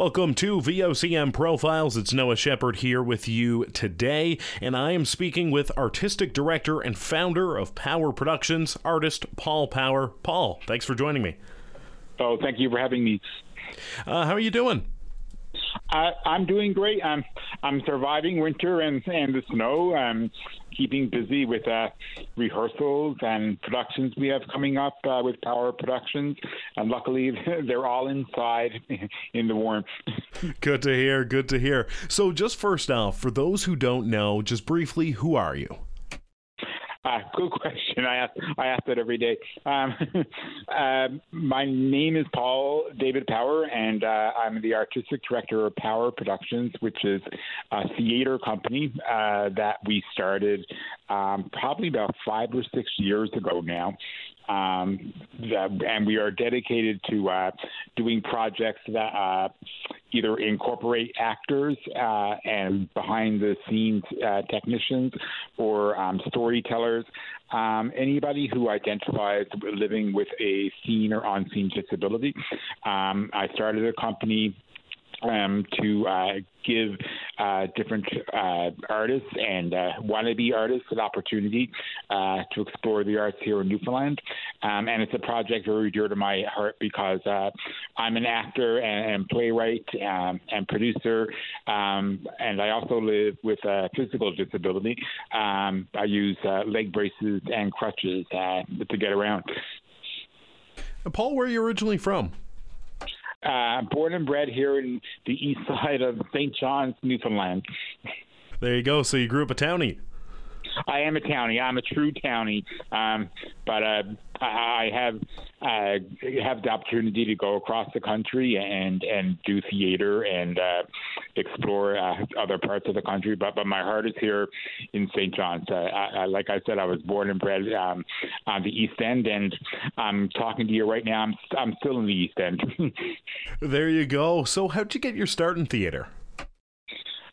Welcome to VOCM Profiles. It's Noah Shepard here with you today, and I am speaking with artistic director and founder of Power Productions, artist Paul Power. Paul, thanks for joining me. Oh, thank you for having me. Uh, how are you doing? I, I'm doing great. I'm I'm surviving winter and and the snow. I'm keeping busy with uh, rehearsals and productions we have coming up uh, with Power Productions, and luckily they're all inside in the warmth. Good to hear. Good to hear. So, just first off, for those who don't know, just briefly, who are you? Uh, good question. I ask I ask that every day. Um, uh, my name is Paul David Power, and uh, I'm the artistic director of Power Productions, which is a theater company uh, that we started um, probably about five or six years ago now. Um, and we are dedicated to uh, doing projects that uh, either incorporate actors uh, and behind the scenes uh, technicians or um, storytellers, um, anybody who identifies living with a scene or on scene disability. Um, I started a company um, to uh, give uh, different uh, artists and uh, wannabe artists an opportunity uh, to explore the arts here in Newfoundland. Um, and it's a project very dear to my heart because uh, I'm an actor and, and playwright um, and producer, um, and I also live with a physical disability. Um, I use leg braces and crutches to get around. Paul, where are you originally from? Uh, born and bred here in the east side of St. John's, Newfoundland. There you go. So you grew up a townie. I am a townie. I'm a true townie. Um, but uh, I have uh, have the opportunity to go across the country and and do theater and uh, explore uh, other parts of the country. But but my heart is here in St. John's. Uh, I, I, like I said, I was born and bred um, on the East End, and I'm talking to you right now. I'm I'm still in the East End. there you go. So how'd you get your start in theater?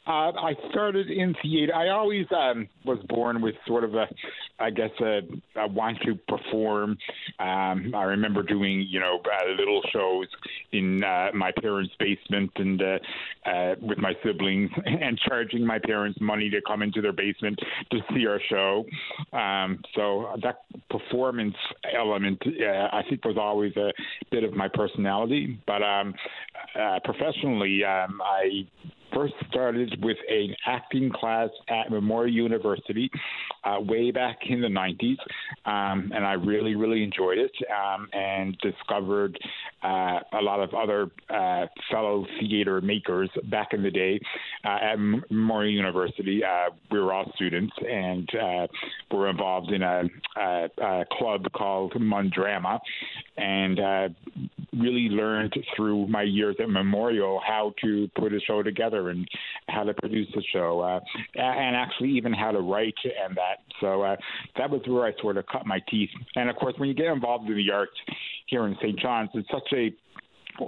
Uh, I started in theater. I always um, was born with sort of a, I guess, a, a want to perform. Um, I remember doing, you know, uh, little shows in uh, my parents' basement and uh, uh, with my siblings, and charging my parents money to come into their basement to see our show. Um, so that performance element, uh, I think, was always a bit of my personality. But um, uh, professionally, um, I first started with an acting class at Memorial University uh, way back in the 90s, um, and I really, really enjoyed it um, and discovered uh, a lot of other uh, fellow theater makers back in the day uh, at Memorial University. Uh, we were all students and uh, were involved in a, a, a club called Mundrama, and really learned through my years at Memorial how to put a show together and how to produce a show, uh, and actually even how to write and that. So uh, that was where I sort of cut my teeth. And of course, when you get involved in the arts here in St. John's, it's such a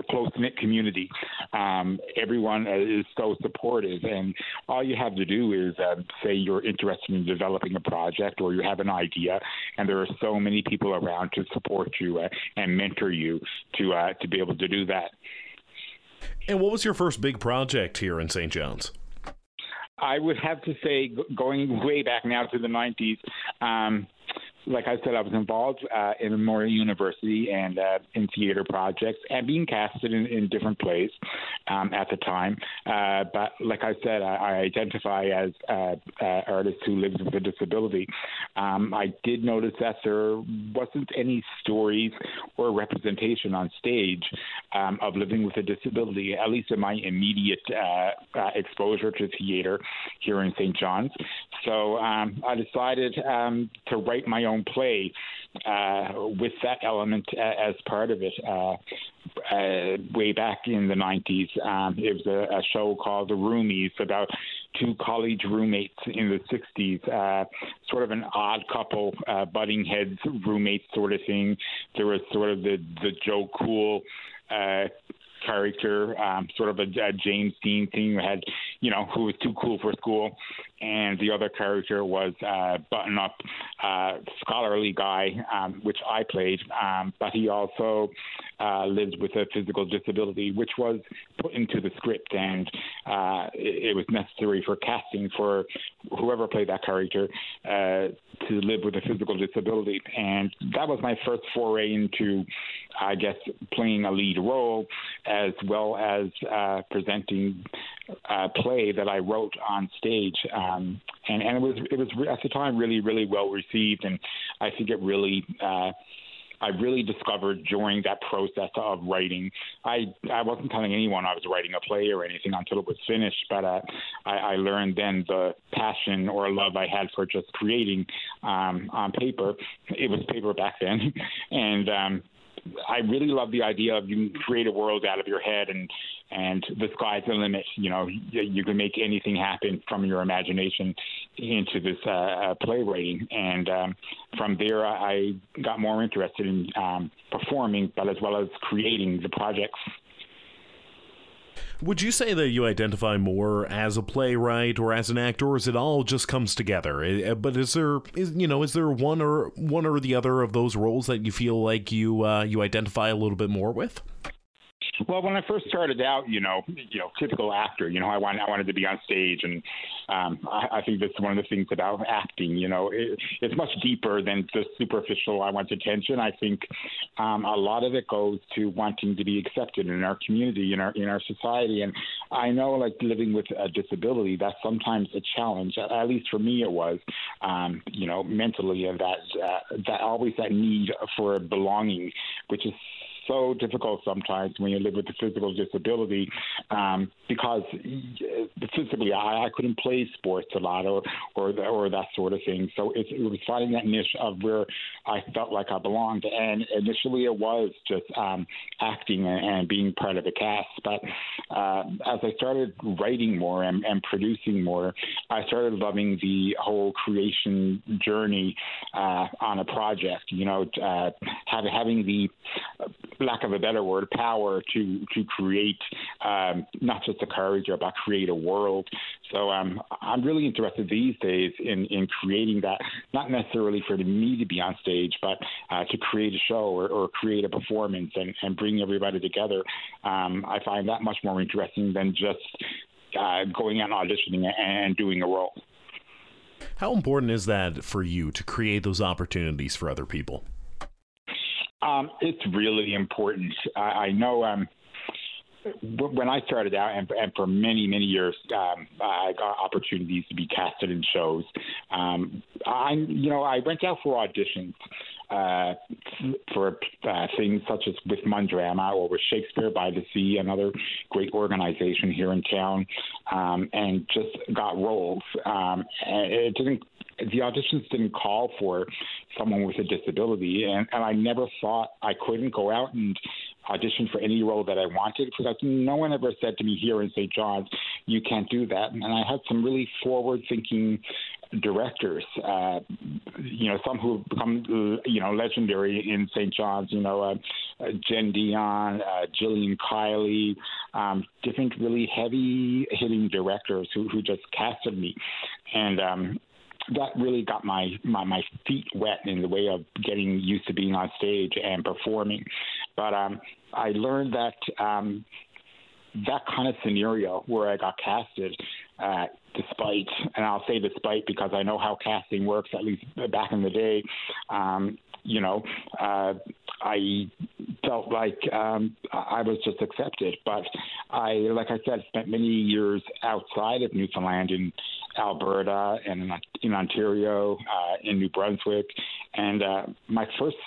close knit community. Um, everyone is so supportive, and all you have to do is uh, say you're interested in developing a project or you have an idea, and there are so many people around to support you uh, and mentor you to uh, to be able to do that. And what was your first big project here in St. John's? I would have to say, going way back now to the 90s, um, like I said, I was involved uh, in Memorial University and uh, in theater projects and being casted in, in different plays um, at the time. Uh, but like I said, I, I identify as uh, uh, artist who lives with a disability. Um, I did notice that there wasn't any stories or representation on stage um, of living with a disability, at least in my immediate uh, uh, exposure to theater here in St. John's. So um, I decided um, to write my own play uh, with that element as part of it. Uh, uh, way back in the 90s, um, it was a, a, show called The Roomies about two college roommates in the 60s, uh, sort of an odd couple, butting heads roommates sort of thing. There was sort of the, the Joe Cool character, um, sort of a, a James Dean thing. Had you know, who was too cool for school, and the other character was uh, button up uh, scholarly guy, um, which I played, um, but he also uh, lives with a physical disability, which was put into the script, and uh, it, it was necessary for casting for whoever played that character uh, to live with a physical disability, and that was my first foray into, I guess, playing a lead role as well as uh, presenting a play that I wrote on stage, um, and and it was it was at the time really really well received, and I think it really. Uh, I really discovered during that process of writing. I I wasn't telling anyone I was writing a play or anything until it was finished, but uh, I, I learned then the passion or love I had for just creating um, on paper. It was paper back then, and um, I really love the idea of you can create a world out of your head and and the sky's the limit. You know, you, can make anything happen from your imagination into this uh, uh, playwriting. And um, from there, I got more interested in um, performing, but as well as creating the projects. Would you say that you identify more as a playwright or as an actor, or is it all just comes together? But is there, is you know, is there one or one or the other of those roles that you feel like you uh, you identify a little bit more with? Well, when I first started out, you know, you know, typical actor, you know, I wanted I wanted to be on stage, and um, I, I think that's one of the things about acting. You know, it, it's much deeper than just superficial. I want attention. I think um, a lot of it goes to wanting to be accepted in our community, in our in our society, and I know, like living with a disability, that's sometimes a challenge. At least for me, it was. Um, you know, mentally, and that uh, that always that need for belonging, which is so difficult sometimes when you live with a physical disability um, because physically I, I couldn't play sports a lot or or, or that sort of thing. So it, it was finding that niche of where I felt like I belonged. And initially it was just um, acting and, and being part of a cast. But uh, as I started writing more and, and producing more, I started loving the whole creation journey uh, on a project. You know, uh, having the lack of a better word, power to to create um, not just a character, but create a world. So um, I'm really interested these days in in creating that, not necessarily for me to be on stage, but uh, to create a show or, or, create a performance and, and bring everybody together. Um, I find that much more interesting than just uh, going out and auditioning and doing a role. How important is that for you to create those opportunities for other people? Um, it's really important. I, I know um, when I started out, and, and for many, many years, um, I got opportunities to be casted in shows. Um, I, you know, I went out for auditions uh, for uh, things such as with Mundrama or with Shakespeare by the Sea, another great organization here in town, um, and just got roles. Um, it didn't the auditions didn't call for someone with a disability, and, and I never thought I couldn't go out and audition for any role that I wanted because no one ever said to me here in St. John's, you can't do that. And I had some really forward thinking directors, uh, you know, some who have become, you know, legendary in St. John's, you know, uh, uh, Jen Dion, uh, Jillian Keiley, um, different really heavy hitting directors who, who just casted me. And um, that really got my, my my feet wet in the way of getting used to being on stage and performing. But um, I learned that um, that kind of scenario where I got casted, uh, despite, and I'll say despite because I know how casting works, at least back in the day. Um, you know, uh, I felt like um, I was just accepted. But I, like I said, spent many years outside of Newfoundland in Alberta and in Ontario, uh, in New Brunswick. And uh, my first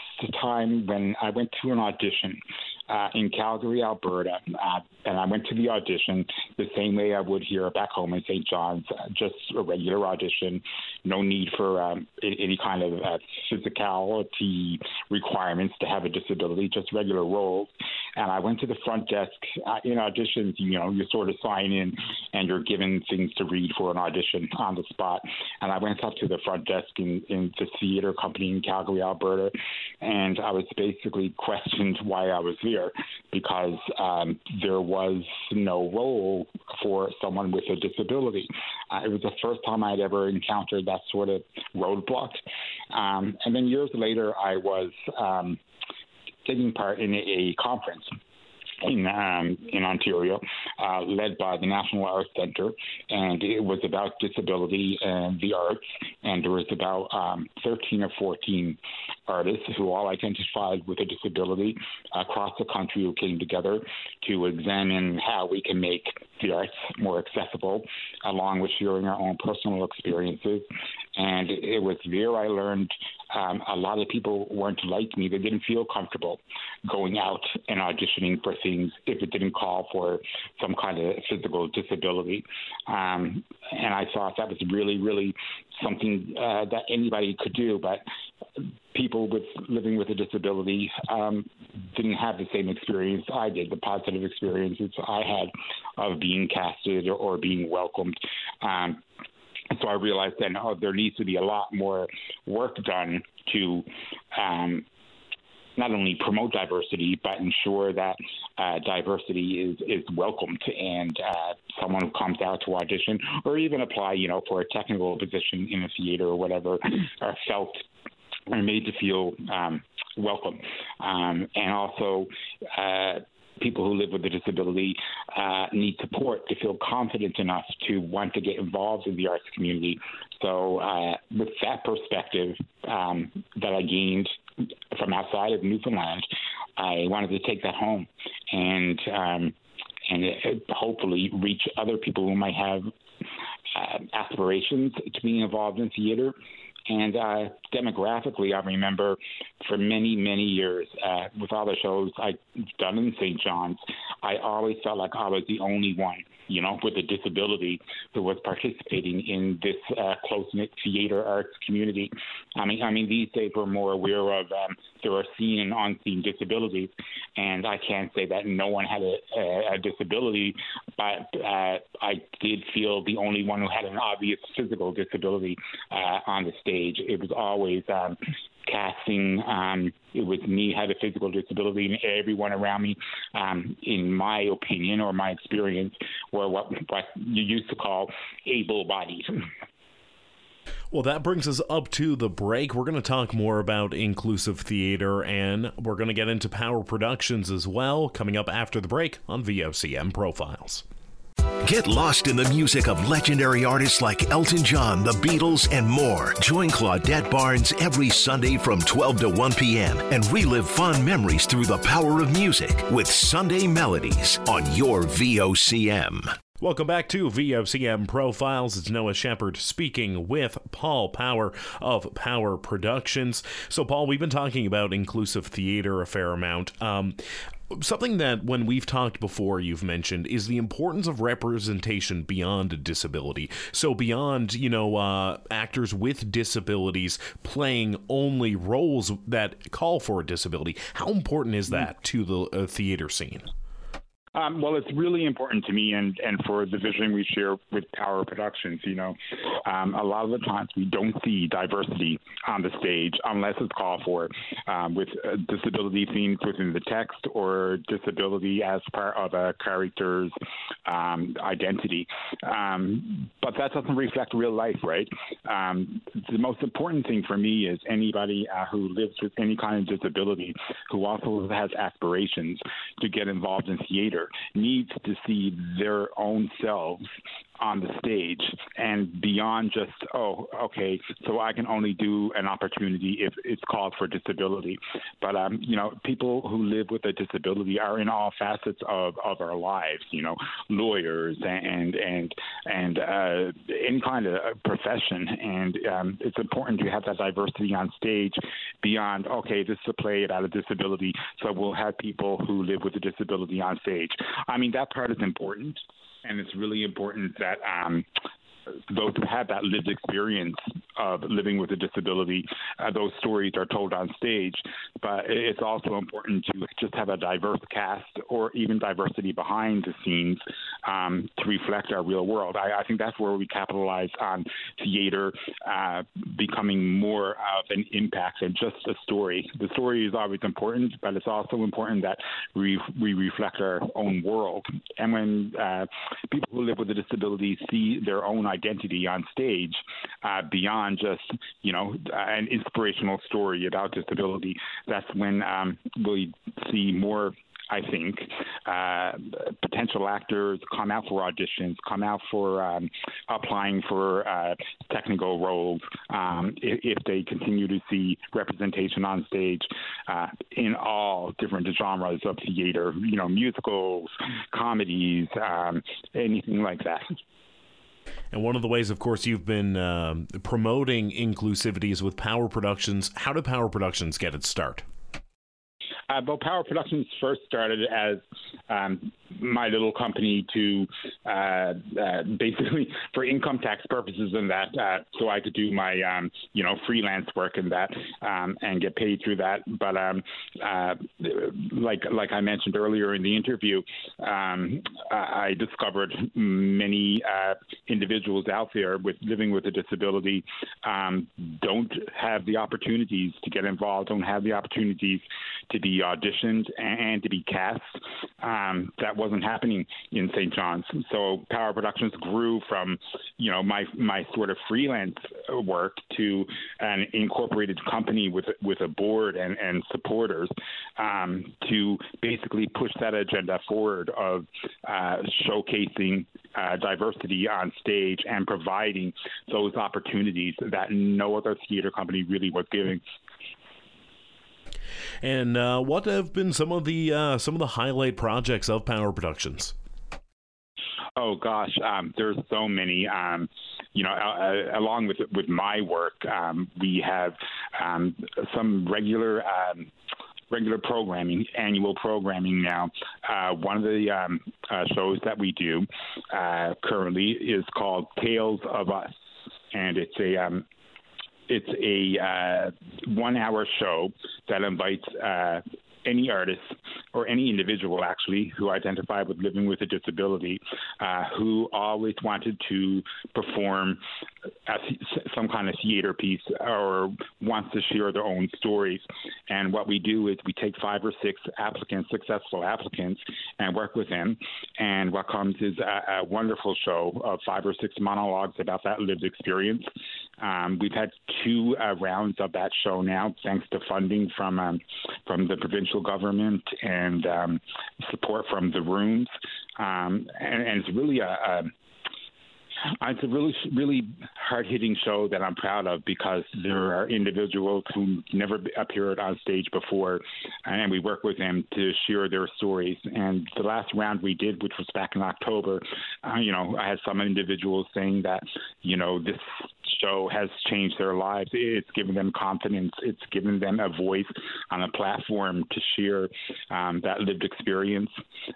time when I went to an audition uh, in Calgary, Alberta, uh, and I went to the audition the same way I would here back home in St. John's, uh, just a regular audition, no need for um, any kind of uh, physicality requirements to have a disability, just regular roles. And I went to the front desk. Uh, in auditions, you know, you sort of sign in and you're given things to read for an audition on the spot. And I went up to the front desk in, in the theater company in Calgary, Alberta, and I was basically questioned why I was there because um, there was no role for someone with a disability. Uh, it was the first time I'd ever encountered that sort of roadblock. Um, and then years later, I was um, taking part in a, conference in um, in Ontario, uh, led by the National Arts Centre, and it was about disability and the arts. And there was about um, 13 or 14 artists who all identified with a disability across the country who came together to examine how we can make the arts more accessible, along with sharing our own personal experiences. And it was there I learned um, a lot of people weren't like me. They didn't feel comfortable going out and auditioning for things if it didn't call for some kind of physical disability. Um, and I thought that was really, really something uh, that anybody could do. But people with living with a disability um, didn't have the same experience I did, the positive experiences I had of being casted or, or being welcomed. Um, so I realized then, oh, there needs to be a lot more work done to um, not only promote diversity but ensure that uh, diversity is is welcomed and uh, someone who comes out to audition or even apply, you know, for a technical position in a theater or whatever, are felt are made to feel um, welcome, um, and also. Uh, people who live with a disability uh, need support to feel confident enough to want to get involved in the arts community. So, uh, with that perspective um, that I gained from outside of Newfoundland, I wanted to take that home and um, and hopefully reach other people who might have uh, aspirations to being involved in theater and uh, demographically, I remember for many, many years uh, with all the shows I've done in St. John's, I always felt like I was the only one, you know, with a disability who was participating in this uh, close knit theater arts community. I mean, I mean, these days we're more aware of um, there are seen and unseen disabilities, and I can't say that no one had a, a, a disability, but uh, I did feel the only one who had an obvious physical disability uh, on the stage. It was always um, casting. Um, it was me had a physical disability, and everyone around me, um, in my opinion or my experience, were what what you used to call able-bodied. Well, that brings us up to the break. We're going to talk more about inclusive theater and we're going to get into power productions as well coming up after the break on VOCM Profiles. Get lost in the music of legendary artists like Elton John, the Beatles, and more. Join Claudette Barnes every Sunday from 12 to 1 p.m. and relive fun memories through the power of music with Sunday Melodies on your VOCM. Welcome back to VOCM Profiles. It's Noah Shepard speaking with Paul Power of Power Productions. So, Paul, we've been talking about inclusive theater a fair amount. Um, something that when we've talked before you've mentioned is the importance of representation beyond a disability. So beyond you know uh, actors with disabilities playing only roles that call for a disability how important is that to the uh, theater scene um, well, it's really important to me and, and for the vision we share with Power Productions. You know, um, a lot of the times we don't see diversity on the stage unless it's called for um, with uh, disability themes within the text or disability as part of a character's um, identity. Um, but that doesn't reflect real life, right? Um, the most important thing for me is anybody uh, who lives with any kind of disability who also has aspirations to get involved in theater needs to see their own selves on the stage and beyond just oh okay so i can only do an opportunity if it's called for disability. But um you know people who live with a disability are in all facets of of our lives you know lawyers and and and uh any kind of profession. And um it's important to have that diversity on stage beyond okay this is a play about a disability so we'll have people who live with a disability on stage. I mean that part is important and it's really important that um, those who have that lived experience of living with a disability. Uh, those stories are told on stage, but it's also important to just have a diverse cast or even diversity behind the scenes um, to reflect our real world. I, I, think that's where we capitalize on theater uh, becoming more of an impact than just a story. The story is always important, but it's also important that we, we reflect our own world. And when uh, people who live with a disability see their own identity on stage uh, beyond just, you know, an inspirational story about disability, that's when um, we see more I think, uh, potential actors come out for auditions, come out for um, applying for uh, technical roles um, if, if, they continue to see representation on stage uh, in all different genres of theater, you know, musicals, comedies, um, anything like that. And one of the ways, of course, you've been uh, promoting inclusivity is with Power Productions. How did Power Productions get its start? Uh, well, Power Productions first started as um, my little company to uh, uh, basically for income tax purposes and that, uh, so I could do my um, you know freelance work and that um, and get paid through that. But um, uh, like like I mentioned earlier in the interview, um, I discovered many uh, individuals out there with living with a disability um, don't have the opportunities to get involved, don't have the opportunities to be auditioned and to be cast. Um, that wasn't happening in St. John's. So Power Productions grew from, you know, my my sort of freelance work to an incorporated company with with a board and and supporters um, to basically push that agenda forward of uh, showcasing uh, diversity on stage and providing those opportunities that no other theater company really was giving. And uh, what have been some of the uh, some of the highlight projects of Power Productions? Oh gosh, um, there's so many. Um, you know, uh, along with with my work, um, we have um, some regular. Um, regular programming, annual programming now. Uh, one of the um, uh, shows that we do uh, currently is called Tales of Us, and it's a um, it's a uh, one hour show that invites uh, any artist or any individual actually who identified with living with a disability uh, who always wanted to perform a, some kind of theater piece or wants to share their own stories. And what we do is we take five or six applicants, successful applicants, and work with them. And what comes is a, a wonderful show of five or six monologues about that lived experience. Um, we've had two uh, rounds of that show now, thanks to funding from um, from the provincial government and um, support from the rooms. Um, and, and, it's really a, a it's a really, really hard hitting show that I'm proud of because there are individuals who never appeared on stage before, and we work with them to share their stories. And the last round we did, which was back in October, uh, you know, I had some individuals saying that, you know, this show has changed their lives. It's given them confidence. It's given them a voice on a platform to share um, that lived experience.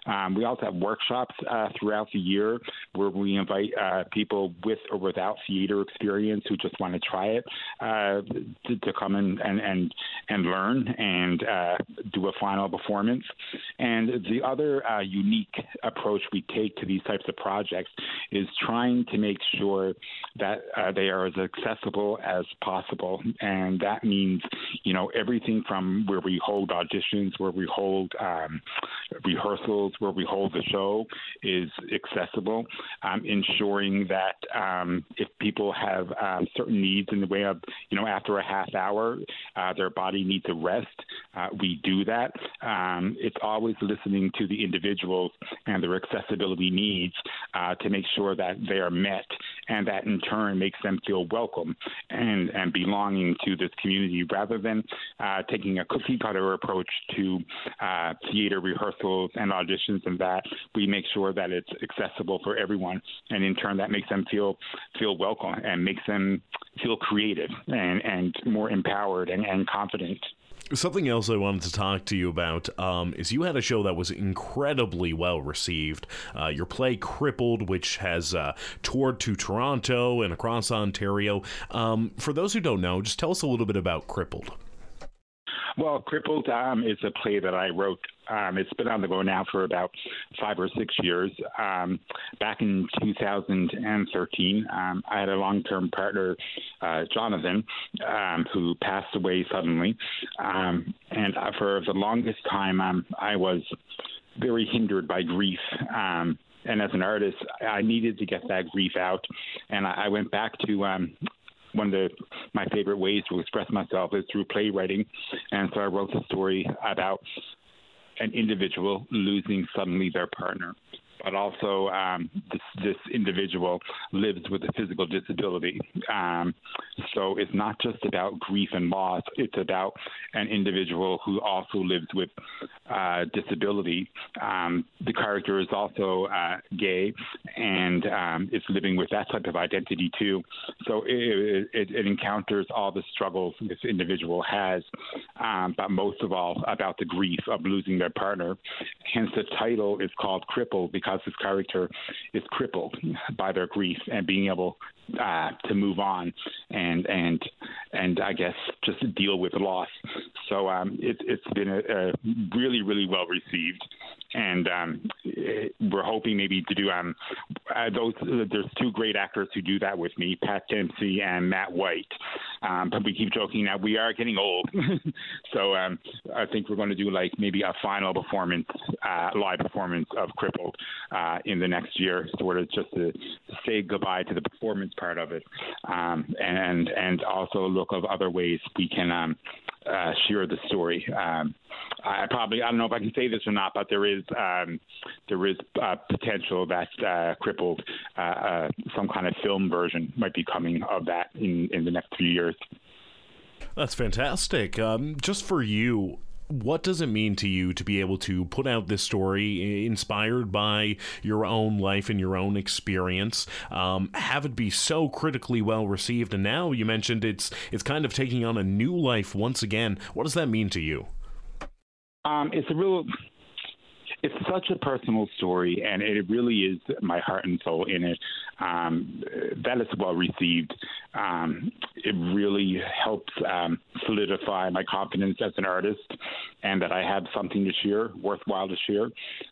Um, we also have workshops uh, throughout the year where we invite uh, people with or without theater experience who just want to try it uh, to, to, come in and, and, and learn and uh, do a final performance. And the other uh, unique approach we take to these types of projects is trying to make sure that uh, they are as accessible as possible. And that means, you know, everything from where we hold auditions, where we hold um, rehearsals, where we hold the show is accessible, um, ensuring that um, if people have um, certain needs in the way of, you know, after a half hour, uh, their body needs a rest, uh, we do that. Um, it's always listening to the individuals and their accessibility needs uh, to make sure that they are met, and that in turn makes them feel welcome and, and belonging to this community rather than uh, taking a cookie cutter approach to uh, theater rehearsals and auditions and that. We make sure that it's accessible for everyone and in turn that makes them feel feel welcome and makes them feel creative and, and more empowered and, and confident Something else I wanted to talk to you about um, is you had a show that was incredibly well received. Uh, your play Crippled, which has uh, toured to Toronto and across Ontario. Um, for those who don't know, just tell us a little bit about Crippled. Well, Crippled um, is a play that I wrote. Um, it's been on the go now for about five or six years. Um, back in 2013, um, I had a long term partner, uh, Jonathan, um, who passed away suddenly. Um, and for the longest time, I was very hindered by grief. Um, and as an artist, I needed to get that grief out. And I, I went back to um, one of the, my favorite ways to express myself is through playwriting. And so I wrote the story about an individual losing suddenly their partner but also um, this, this, individual lives with a physical disability. Um, so it's not just about grief and loss, it's about an individual who also lives with uh, disability. Um, the character is also uh, gay and um, is living with that type of identity too. So it, it, it encounters all the struggles this individual has, um, but most of all about the grief of losing their partner. Hence the title is called Crippled because because his character is crippled by their grief and being able uh, to move on and and and I guess just deal with loss. So um, it, has been a, a, really really well received, and um, we're hoping maybe to do um, uh, those. Uh, there's two great actors who do that with me, Pat Dempsey and Matt White. Um, but we keep joking that we are getting old, so um, I think we're going to do like maybe a final performance, uh, live performance of Crippled uh, in the next year, sort of just to say goodbye to the performance part of it, um, and and also look of other ways we can um, uh, share the story. Um, I probably I don't know if I can say this or not, but there is um, there is uh, potential that uh, crippled uh, uh, some kind of film version might be coming of that in in the next few years. That's fantastic. Um, just for you, what does it mean to you to be able to put out this story inspired by your own life and your own experience? Um, have it be so critically well received. And now you mentioned it's it's kind of taking on a new life once again. What does that mean to you? Um, it's a real it's such a personal story, and it really is my heart and soul in it. Um, that is well received. Um, it really helps um, solidify my confidence as an artist, and that I have something to share, worthwhile to share.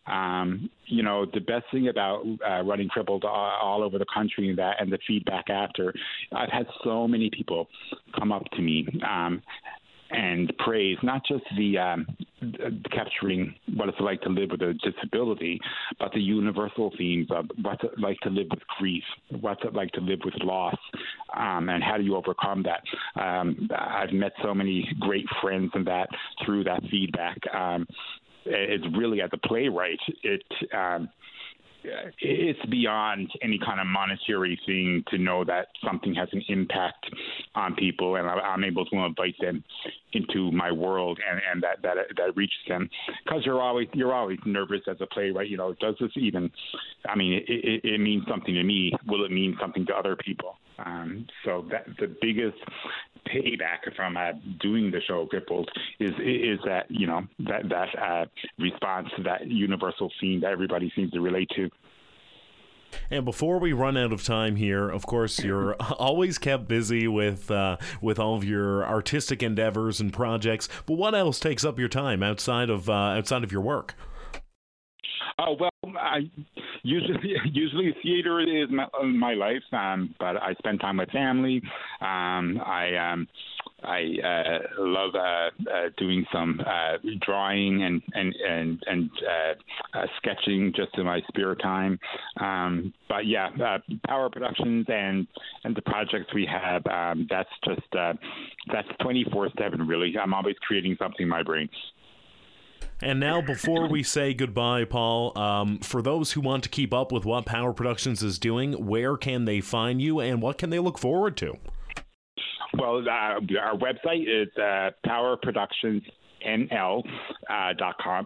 Um, you know, the best thing about uh, running crippled all, all over the country and that, and the feedback after, I've had so many people come up to me um, and praise not just the um, capturing what it's like to live with a disability, but the universal themes of what's it like to live with grief, what's it like to live with loss, um, and how do you overcome that. Um, I've met so many great friends in that through that feedback. Um, it's really as a playwright, it um, it's beyond any kind of monetary thing to know that something has an impact on people, and I'm able to invite them into my world, and, and that that that reaches them. Because you're always you're always nervous as a playwright. You know, does this even? I mean, it, it, it means something to me. Will it mean something to other people? Um, so that the biggest payback from uh, doing the show crippled is is that you know that that uh, response to that universal theme that everybody seems to relate to. And before we run out of time here, of course, you're always kept busy with uh, with all of your artistic endeavors and projects. But what else takes up your time outside of uh, outside of your work? Oh well, I usually usually theater is my, my life, um, but I spend time with family. Um, I um, I uh, love uh, uh, doing some uh, drawing and and and and uh, uh, sketching just in my spare time. Um, but yeah, uh, Power Productions and and the projects we have. Um, that's just uh, that's twenty four seven. Really, I'm always creating something in my brain. And now, before we say goodbye, Paul, um, for those who want to keep up with what Power Productions is doing, where can they find you and what can they look forward to? Well, uh, our website is uh, Power Productions uh,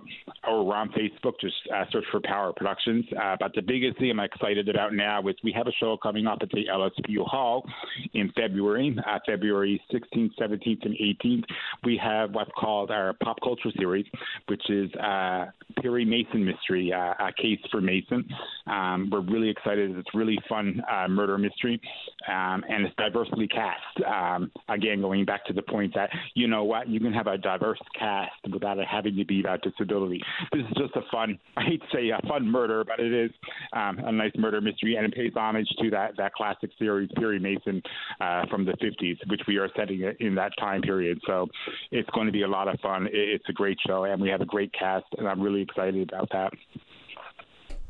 or on Facebook. Just uh, search for Power Productions. Uh, but the biggest thing I'm excited about now is we have a show coming up at the LSPU Hall in February, uh, February 16th, 17th, and 18th. We have what's called our pop culture series, which is uh, Perry Mason mystery, uh, a case for Mason. Um, we're really excited. It's really fun murder mystery, um, and it's diversely cast. Um, again, going back to the point that you know what, you can have a diverse cast without it having to be about disability. This is just a fun, I hate to say a fun murder, but it is um, a nice murder mystery, and it pays homage to that that classic series, Perry Mason, uh, from the 50s, which we are setting in that time period. So it's going to be a lot of fun. It's a great show, and we have a great cast, and I'm really excited about that.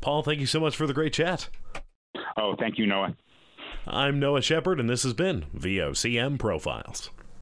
Paul, thank you so much for the great chat. Oh, thank you, Noah. I'm Noah Shepard, and this has been VOCM Profiles.